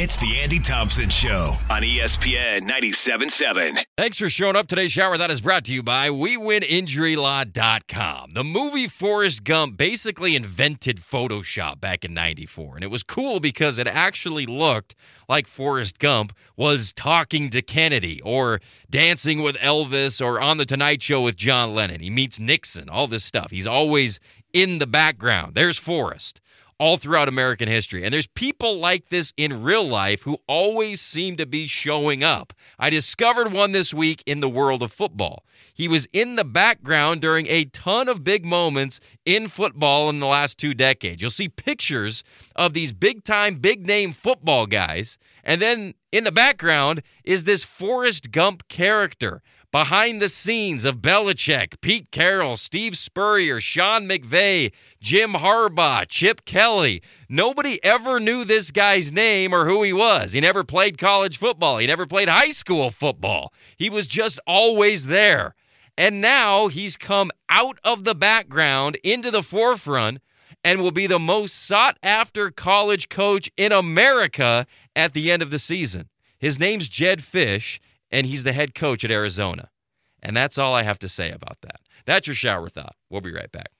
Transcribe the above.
It's the Andy Thompson Show on ESPN 97.7. Thanks for showing up today's shower. That is brought to you by WeWinInjuryLaw.com. The movie Forrest Gump basically invented Photoshop back in 94. And it was cool because it actually looked like Forrest Gump was talking to Kennedy or dancing with Elvis or on The Tonight Show with John Lennon. He meets Nixon, all this stuff. He's always in the background. There's Forrest all throughout American history. And there's people like this in real life who always seem to be showing up. I discovered one this week in the world of football. He was in the background during a ton of big moments in football in the last two decades. You'll see pictures of these big time, big name football guys. And then in the background is this Forrest Gump character behind the scenes of Belichick, Pete Carroll, Steve Spurrier, Sean McVay, Jim Harbaugh, Chip Kelly. Nobody ever knew this guy's name or who he was. He never played college football, he never played high school football. He was just always there. And now he's come out of the background into the forefront and will be the most sought after college coach in America at the end of the season. His name's Jedd Fisch and he's the head coach at Arizona. And that's all I have to say about that. That's your shower thought. We'll be right back.